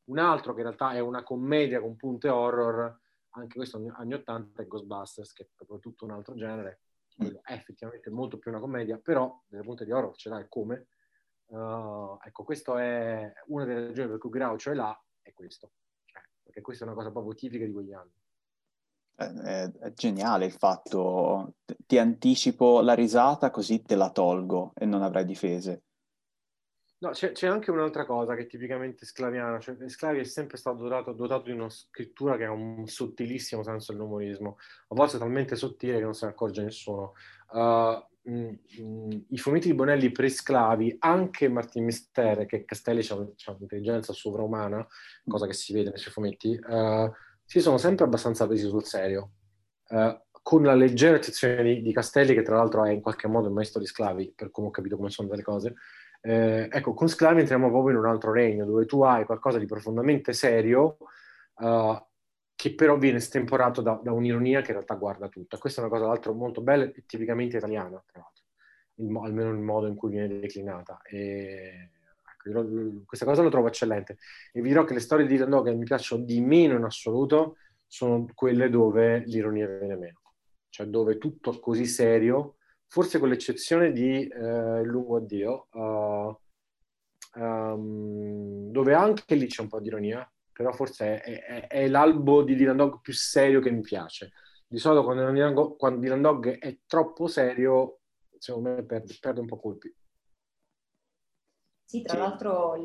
Un altro che in realtà è una commedia con punte horror, anche questo anni 80 è Ghostbusters, che è proprio tutto un altro genere, è effettivamente molto più una commedia, però delle punte di horror ce l'hai come, Uh, ecco, questa è una delle ragioni per cui Groucho è là, è questo. Cioè, perché questa è una cosa proprio tipica di quegli anni. È, è, è, geniale il fatto, ti anticipo la risata così te la tolgo e non avrai difese. No, c'è, c'è anche un'altra cosa che è tipicamente sclaviana, cioè Sclavi è sempre stato dotato, dotato, di una scrittura che ha un sottilissimo senso dell'umorismo, a volte talmente sottile che non se ne accorge nessuno. Uh, mh, mh, i fumetti di Bonelli pre-sclavi, anche Martin Mistere, che Castelli ha un'intelligenza sovraumana, cosa che si vede nei suoi fumetti, uh, si sono sempre abbastanza presi sul serio. Uh, con la leggera eccezione di, di, Castelli, che tra l'altro è in qualche modo il maestro di sclavi, per come ho capito come sono delle cose, eh, ecco, con sclavi entriamo proprio in un altro regno, dove tu hai qualcosa di profondamente serio, uh, che però viene stemporato da, da, un'ironia che in realtà guarda tutto. Questa è una cosa, l'altro, molto bella e tipicamente italiana, tra l'altro, il, almeno il modo in cui viene declinata. E, ecco, questa cosa lo trovo eccellente. E vi dirò che le storie di Dylan che mi piacciono di meno in assoluto sono quelle dove l'ironia viene meno. Cioè dove tutto è così serio, forse con l'eccezione di eh, Lungo Addio, uh, um, dove anche lì c'è un po' di ironia, però forse è, è, è l'albo di Dylan Dog più serio che mi piace. Di solito quando Dylan, Dog, quando Dylan Dog è troppo serio, secondo me perde, perde un po' colpi. Sì, tra sì. l'altro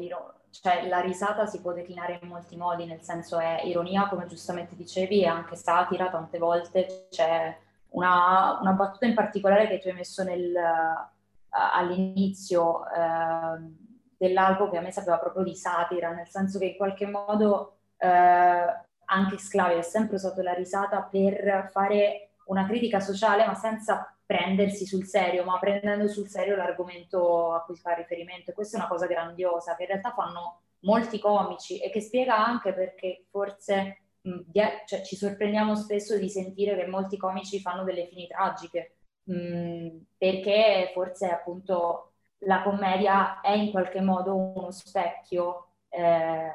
cioè, la risata si può declinare in molti modi, nel senso è ironia, come giustamente dicevi, e anche satira, tante volte c'è una, una battuta in particolare che tu hai messo nel, all'inizio. Eh, dell'albo che a me sapeva proprio di satira, nel senso che in qualche modo eh, anche Sclavi ha sempre usato la risata per fare una critica sociale, ma senza prendersi sul serio, ma prendendo sul serio l'argomento a cui fa riferimento. E questa è una cosa grandiosa che in realtà fanno molti comici e che spiega anche perché forse cioè, ci sorprendiamo spesso di sentire che molti comici fanno delle fini tragiche, mh, perché forse appunto la commedia è in qualche modo uno specchio eh,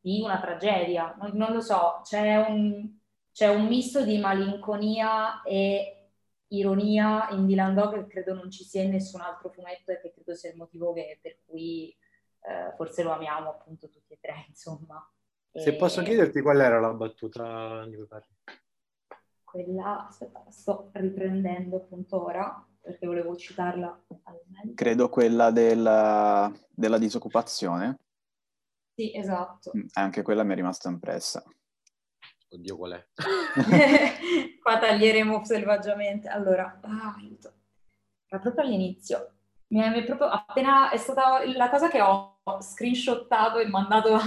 di una tragedia. Non, non lo so, c'è un, c'è un, misto di malinconia e ironia in Dylan Dog che credo non ci sia in nessun altro fumetto e che credo sia il motivo che, per cui eh, forse lo amiamo appunto tutti e tre, insomma. Se e... posso chiederti qual era la battuta di cui parli? Quella, aspetta, sto riprendendo appunto ora perché volevo citarla. Credo quella della, della disoccupazione. Sì, esatto. Mm, anche quella mi è rimasta impressa. Oddio, qual è? <laughs> Qua taglieremo selvaggiamente. Allora, ah, aiuto. Era proprio all'inizio. Mi è proprio appena è stata la cosa che ho screenshottato e mandato a,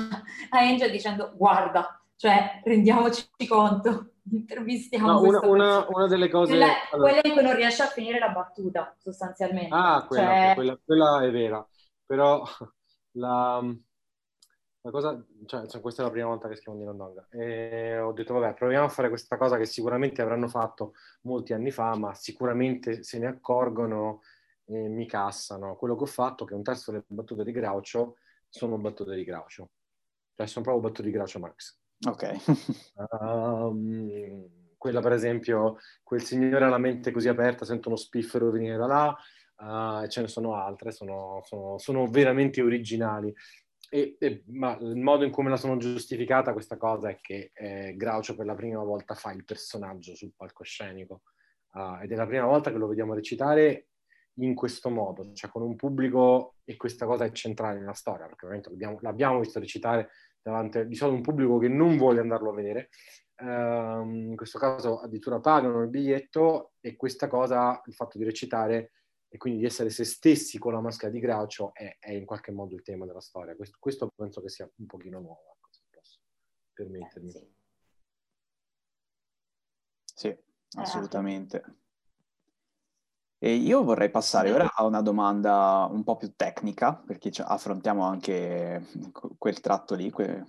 a Angel dicendo guarda, cioè rendiamoci conto intervistiamo. No, una, una, una, delle cose... Quella, allora. quella, in cui non riesce a finire la battuta, sostanzialmente. Ah, quella, cioè... quella, quella è vera. Però <laughs> la, la cosa, cioè, cioè, questa è la prima volta che scrivo Nino Donga e ho detto vabbè proviamo a fare questa cosa che sicuramente avranno fatto molti anni fa ma sicuramente se ne accorgono e mi cassano. Quello che ho fatto che un terzo delle battute di Groucho sono battute di Groucho. Cioè sono proprio battute di Groucho Marx. Ok. Um, quella per esempio quel signore ha la mente così aperta sento uno spiffero venire da là uh, ce ne sono altre sono, sono, sono veramente originali. E, e, ma il modo in cui me la sono giustificata questa cosa è che eh, Groucho per la prima volta fa il personaggio sul palcoscenico. Uh, ed è la prima volta che lo vediamo recitare in questo modo, cioè con un pubblico, e questa cosa è centrale nella storia, perché ovviamente l'abbiamo, l'abbiamo visto recitare davanti di solito un pubblico che non vuole andarlo a vedere, uh, in questo caso addirittura pagano il biglietto e questa cosa, il fatto di recitare e quindi di essere se stessi con la maschera di Groucho è, è in qualche modo il tema della storia. Questo, questo penso che sia un pochino nuovo, ecco, se posso permettermi. Sì, sì assolutamente. E io vorrei passare ora a una domanda un po' più tecnica, perché affrontiamo anche quel tratto lì, quel,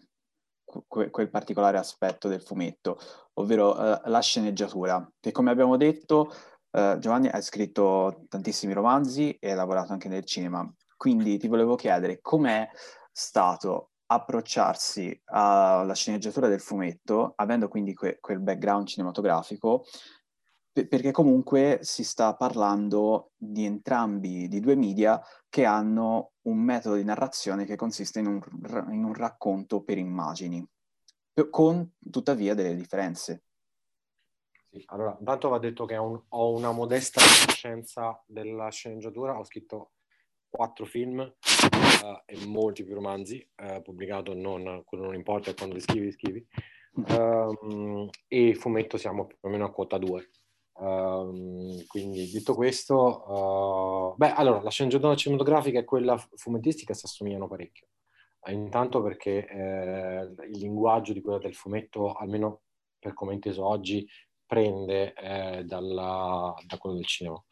quel particolare aspetto del fumetto, ovvero uh, la sceneggiatura, che come abbiamo detto Uh, Giovanni ha scritto tantissimi romanzi e ha lavorato anche nel cinema, quindi ti volevo chiedere com'è stato approcciarsi alla sceneggiatura del fumetto, avendo quindi que- quel background cinematografico, perché comunque si sta parlando di entrambi, di due media che hanno un metodo di narrazione che consiste in un, in un racconto per immagini, con tuttavia delle differenze. Sì, allora, intanto va detto che ho, un, ho, una modesta conoscenza della sceneggiatura, ho scritto quattro film uh, e molti più romanzi, uh, pubblicato non, quello non importa, quando li scrivi, li scrivi, um, e fumetto siamo più o meno a quota 2. Um, quindi detto questo, uh, beh, allora la sceneggiatura cinematografica e quella fumettistica si assomigliano parecchio. intanto perché eh, il linguaggio di quella del fumetto, almeno per come inteso oggi, prende eh, dalla, da quello del cinema.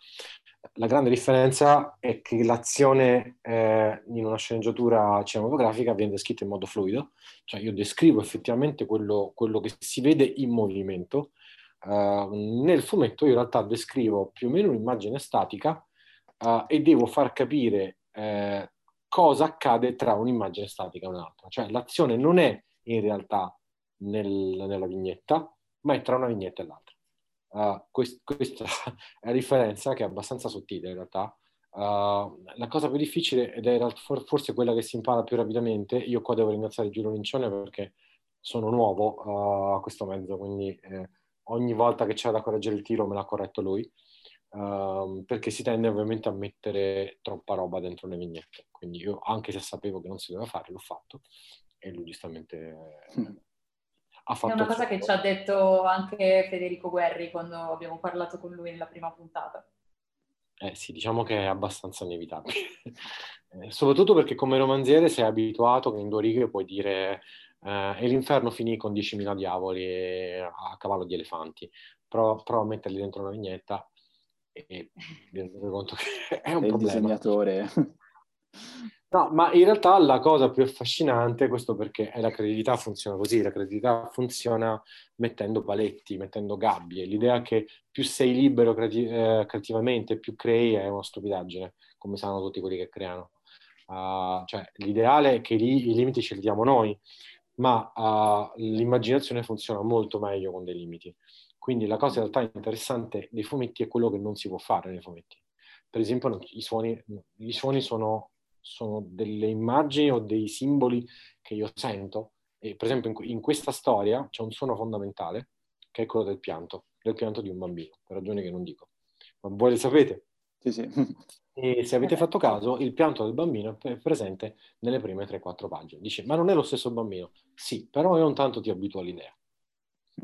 La grande differenza è che l'azione eh, in una sceneggiatura cinematografica viene descritta in modo fluido, cioè io descrivo effettivamente quello, quello che si vede in movimento. Uh, nel fumetto io in realtà descrivo più o meno un'immagine statica uh, e devo far capire uh, cosa accade tra un'immagine statica e un'altra. Cioè l'azione non è in realtà nel, nella vignetta, ma è tra una vignetta e l'altra. Uh, quest- questa <laughs> è la differenza che è abbastanza sottile in realtà. Uh, la cosa più difficile, ed è forse quella che si impara più rapidamente, io qua devo ringraziare Giulio Lincione perché sono nuovo uh, a questo mezzo, quindi eh, ogni volta che c'è da correggere il tiro me l'ha corretto lui, uh, perché si tende ovviamente a mettere troppa roba dentro le vignette. Quindi io, anche se sapevo che non si doveva fare, l'ho fatto e lui giustamente mm ha fatto... È una cosa che ci ha detto anche Federico Guerri quando abbiamo parlato con lui nella prima puntata. Eh sì, diciamo che è abbastanza inevitabile. <laughs> eh, soprattutto perché come romanziere sei abituato che in due righe puoi dire eh, e l'inferno finì con 10.000 diavoli a cavallo di elefanti. Prova, prova a metterli dentro una vignetta e mi rendo conto che <laughs> è un e problema. Disegnatore... <laughs> No, ma in realtà la cosa più affascinante, questo perché è la credibilità funziona così, la credibilità funziona mettendo paletti, mettendo gabbie. L'idea che più sei libero creati- eh, creativamente, più crei è una stupidaggine, come sanno tutti quelli che creano. Uh, cioè, l'ideale è che li- i limiti ce li diamo noi, ma uh, l'immaginazione funziona molto meglio con dei limiti. Quindi la cosa in realtà interessante dei fumetti è quello che non si può fare nei fumetti. Per esempio, i suoni, i suoni sono sono delle immagini o dei simboli che io sento. E per esempio in, in, questa storia c'è un suono fondamentale che è quello del pianto, del pianto di un bambino, per ragioni che non dico. Ma voi le sapete? Sì, sì. E se avete fatto caso, il pianto del bambino è presente nelle prime 3-4 pagine. Dice, ma non è lo stesso bambino? Sì, però io non tanto ti abituo all'idea.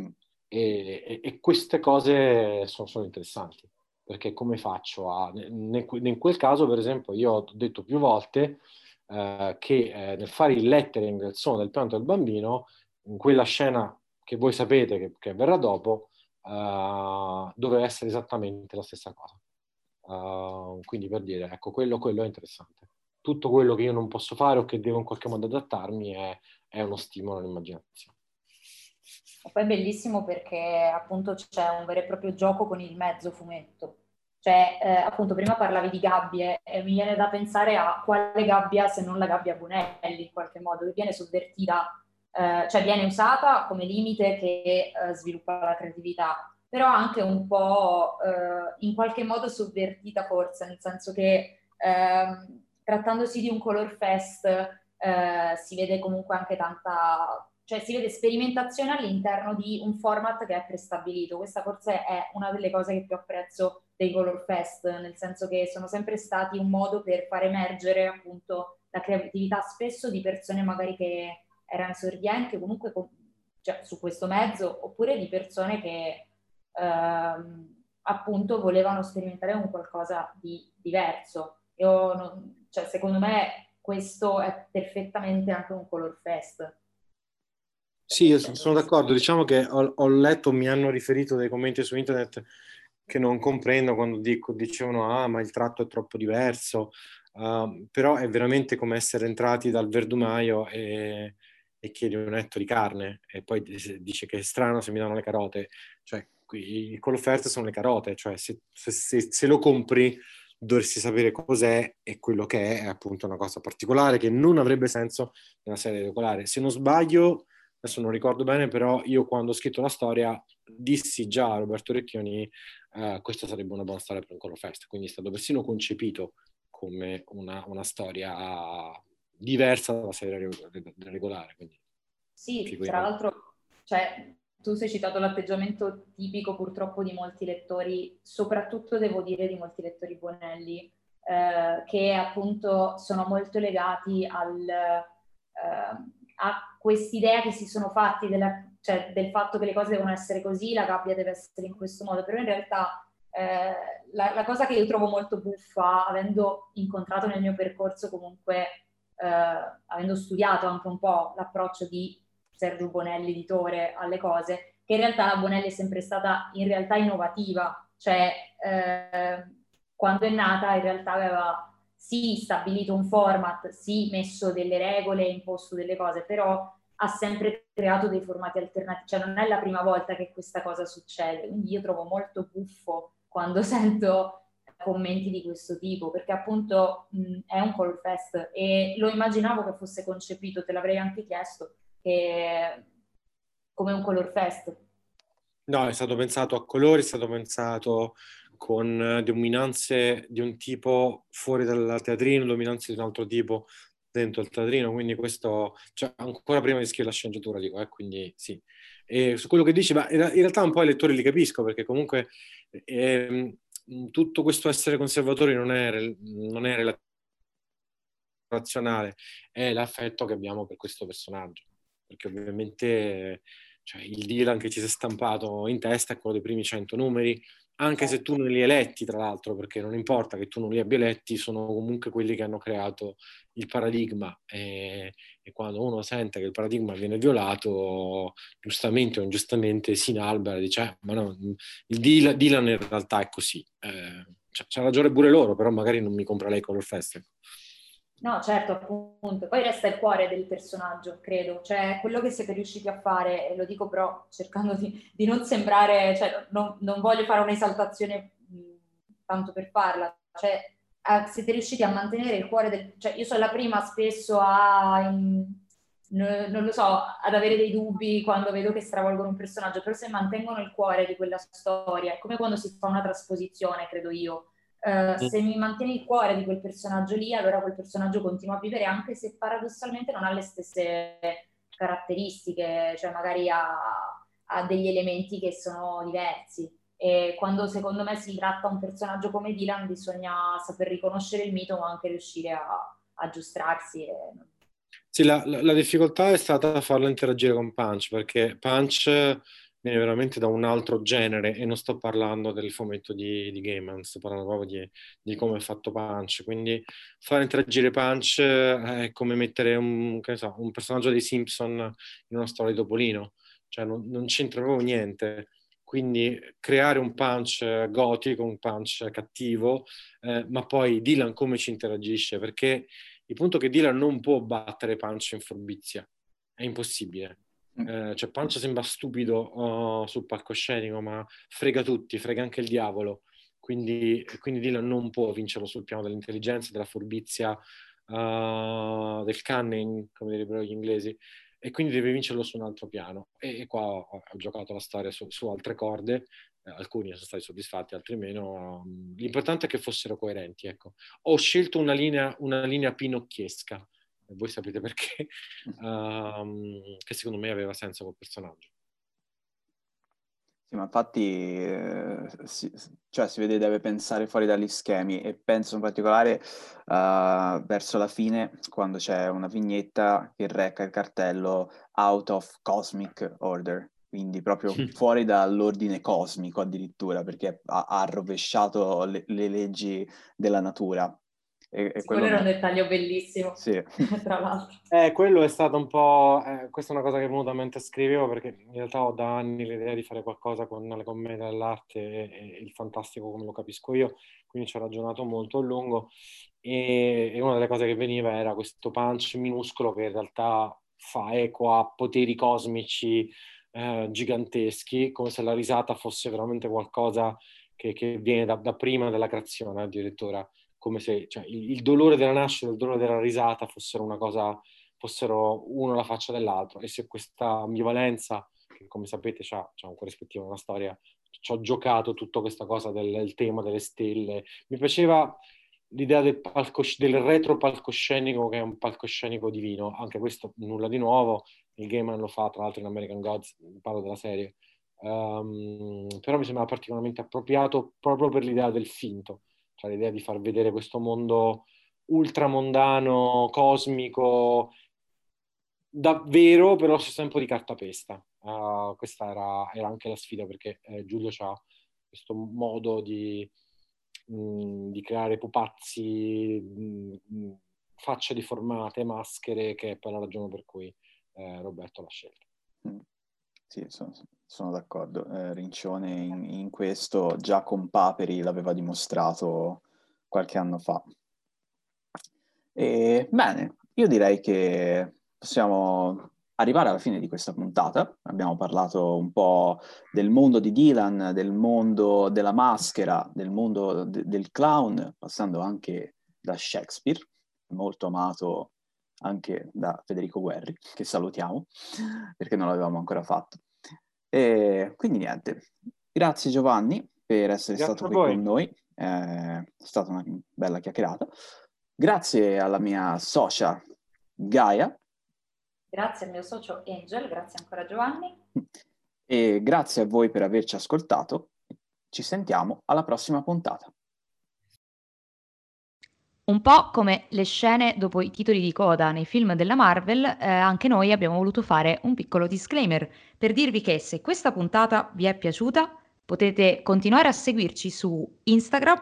Mm. E, e, e, queste cose sono, sono interessanti perché come faccio a... In quel caso, per esempio, io ho detto più volte eh, che eh, nel fare il lettering del suono del pianto del bambino, in quella scena che voi sapete che, che verrà dopo, eh, doveva essere esattamente la stessa cosa. Uh, quindi per dire, ecco, quello, quello è interessante. tutto quello che io non posso fare o che devo in qualche modo adattarmi è, è uno stimolo all'immaginazione. E poi è bellissimo perché appunto c'è un vero e proprio gioco con il mezzo fumetto. Cioè, eh, appunto, prima parlavi di gabbie e mi viene da pensare a quale gabbia se non la gabbia Bunelli in qualche modo, che viene sovvertita, eh, cioè viene usata come limite che eh, sviluppa la creatività, però anche un po' eh, in qualche modo sovvertita forse, nel senso che ehm, trattandosi di un color fest eh, si vede comunque anche tanta cioè si vede sperimentazione all'interno di un format che è prestabilito. Questa forse è una delle cose che più apprezzo dei Color Fest, nel senso che sono sempre stati un modo per far emergere appunto la creatività spesso di persone magari che erano esordienti comunque con, cioè, su questo mezzo, oppure di persone che ehm, appunto volevano sperimentare un qualcosa di diverso. Non, cioè, secondo me questo è perfettamente anche un Color Fest sì, io sono d'accordo. Diciamo che ho, ho, letto, mi hanno riferito dei commenti su internet che non comprendo quando dico, dicevano ah ma il tratto è troppo diverso, uh, però è veramente come essere entrati dal verdumaio e, e chiedi un etto di carne e poi dice che è strano se mi danno le carote. Cioè, qui, con l'offerta sono le carote, cioè se, se, se lo compri dovresti sapere cos'è e quello che è è appunto una cosa particolare che non avrebbe senso nella serie regolare. Se non sbaglio adesso non ricordo bene, però io quando ho scritto la storia dissi già a Roberto Recchioni eh, questa sarebbe una buona storia per un Color Fest, quindi è stato persino concepito come una, una storia diversa dalla serie regolare. Quindi, sì, tra l'altro, cioè, tu sei citato l'atteggiamento tipico purtroppo di molti lettori, soprattutto devo dire di molti lettori Bonelli, eh, che appunto sono molto legati al... Eh, a quest'idea che si sono fatti della, cioè, del fatto che le cose devono essere così, la gabbia deve essere in questo modo, però in realtà eh, la, la, cosa che io trovo molto buffa, avendo incontrato nel mio percorso comunque, eh, avendo studiato anche un po' l'approccio di Sergio Bonelli, editore, alle cose, che in realtà la Bonelli è sempre stata in realtà innovativa, cioè eh, quando è nata in realtà aveva sì stabilito un format, sì messo delle regole, imposto delle cose, però ha sempre creato dei formati alternativi, cioè non è la prima volta che questa cosa succede, quindi io trovo molto buffo quando <laughs> sento commenti di questo tipo, perché appunto mh, è un call fest. E lo immaginavo che fosse concepito, te l'avrei anche chiesto, che, come un color fest. No, è stato pensato a colori, è stato pensato con dominanze di un tipo fuori dal teatrino, dominanze di un altro tipo dentro il teatrino, quindi questo, cioè, ancora prima di scrivere la sceneggiatura, dico, eh, quindi sì. E su quello che dici, ma in realtà un po' i lettori li capisco, perché comunque eh, tutto questo essere conservatori non è, non è razionale, è l'affetto che abbiamo per questo personaggio, perché ovviamente cioè, il Dylan che ci si è stampato in testa è quello dei primi 100 numeri, anche se tu non li hai letti, tra l'altro, perché non importa che tu non li abbia letti, sono comunque quelli che hanno creato il paradigma e, e quando uno sente che il paradigma viene violato, giustamente o ingiustamente si inalbera e dice, eh, ma no, il Dylan, Dylan in realtà è così. Eh, c'ha ragione pure loro, però magari non mi compra lei Color Festival. No, certo, appunto. Poi resta il cuore del personaggio, credo. Cioè, quello che siete riusciti a fare, e lo dico però cercando di, di non sembrare, cioè, non, non voglio fare un'esaltazione tanto per farla. Cioè, siete riusciti a mantenere il cuore del... Cioè, io sono la prima spesso a... In, non lo so, ad avere dei dubbi quando vedo che stravolgono un personaggio, però se mantengono il cuore di quella storia, è come quando si fa una trasposizione, credo io Uh, se mi mantieni il cuore di quel personaggio lì, allora quel personaggio continua a vivere anche se paradossalmente non ha le stesse caratteristiche, cioè magari ha, ha degli elementi che sono diversi. E quando secondo me si tratta un personaggio come Dylan bisogna saper riconoscere il mito ma anche riuscire a, a aggiustarsi. E... Sì, la, la, la, difficoltà è stata farlo interagire con Punch perché Punch viene veramente da un altro genere e non sto parlando del fumetto di, di Gaiman, sto parlando proprio di, di, come è fatto Punch. Quindi fare interagire Punch è come mettere un, so, un personaggio dei Simpson in una storia di Topolino, cioè non, non c'entra proprio niente. Quindi creare un punch gotico, un punch cattivo, eh, ma poi Dylan come ci interagisce? Perché Il punto è che Dylan non può battere Punch in furbizia, è impossibile. Eh, cioè Punch sembra stupido oh, sul palcoscenico, ma frega tutti, frega anche il diavolo. Quindi, quindi Dylan non può vincerlo sul piano dell'intelligenza, della furbizia, uh, del cunning, come direbbero gli inglesi, e quindi deve vincerlo su un altro piano. E, e qua ho, ho, giocato la storia su, su altre corde, eh, alcuni sono stati soddisfatti, altri meno. Um, l'importante è che fossero coerenti. Ecco. Ho scelto una linea, una linea pinocchiesca, voi sapete perché, um, <laughs> che secondo me aveva senso col personaggio. Sì, ma infatti eh, si, cioè, si vede deve pensare fuori dagli schemi e penso in particolare uh, verso la fine quando c'è una vignetta che reca il cartello Out of Cosmic Order, quindi proprio <laughs> fuori dall'ordine cosmico addirittura perché ha, ha rovesciato le, le leggi della natura. E, e quello, quello era un dettaglio bellissimo, sì. <laughs> tra l'altro. Eh, quello è stato un po'... Eh, questa è una cosa che venuta a mente scrivevo perché in realtà ho da anni l'idea di fare qualcosa con le commedie dell'arte e, e, il fantastico come lo capisco io, quindi ci ho ragionato molto a lungo e, e, una delle cose che veniva era questo punch minuscolo che in realtà fa eco a poteri cosmici eh, giganteschi, come se la risata fosse veramente qualcosa che, che viene da, da prima della creazione addirittura come se cioè, il, il, dolore della nascita e il dolore della risata fossero una cosa, fossero uno la faccia dell'altro. E se questa ambivalenza, che come sapete ha un corrispettivo, una storia, ci ho giocato tutta questa cosa del, del tema delle stelle. Mi piaceva l'idea del, palcos- del retro palcoscenico che è un palcoscenico divino, anche questo nulla di nuovo, il Gaiman lo fa tra l'altro in American Gods, parlo della serie, um, però mi sembra particolarmente appropriato proprio per l'idea del finto, cioè l'idea di far vedere questo mondo ultramondano, cosmico, davvero, però allo stesso tempo di cartapesta. Uh, questa era, era, anche la sfida perché eh, Giulio ha questo modo di, mh, mm, di creare pupazzi, mh, mm, facce deformate, maschere, che è poi la ragione per cui eh, Roberto l'ha scelto. Sì, sono, sono d'accordo. Eh, Rincione in, in, questo già con Paperi l'aveva dimostrato qualche anno fa. E, bene, io direi che possiamo arrivare alla fine di questa puntata. Abbiamo parlato un po' del mondo di Dylan, del mondo della maschera, del mondo de- del clown, passando anche da Shakespeare, molto amato anche da Federico Guerri, che salutiamo perché non l'avevamo ancora fatto. E quindi niente, grazie Giovanni per essere grazie stato qui con noi, è stata una bella chiacchierata. Grazie alla mia socia Gaia. Grazie al mio socio Angel, grazie ancora Giovanni. E grazie a voi per averci ascoltato. Ci sentiamo alla prossima puntata. Un po' come le scene dopo i titoli di coda nei film della Marvel, eh, anche noi abbiamo voluto fare un piccolo disclaimer per dirvi che se questa puntata vi è piaciuta potete continuare a seguirci su Instagram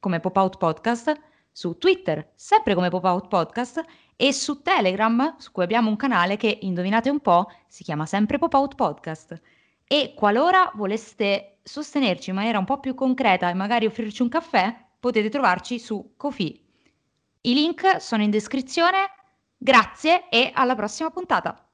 come Pop Out Podcast, su Twitter sempre come Pop Out Podcast e su Telegram su cui abbiamo un canale che indovinate un po' si chiama sempre Pop Out Podcast. E qualora voleste sostenerci in maniera un po' più concreta e magari offrirci un caffè, potete trovarci su Kofi i link sono in descrizione. Grazie e alla prossima puntata.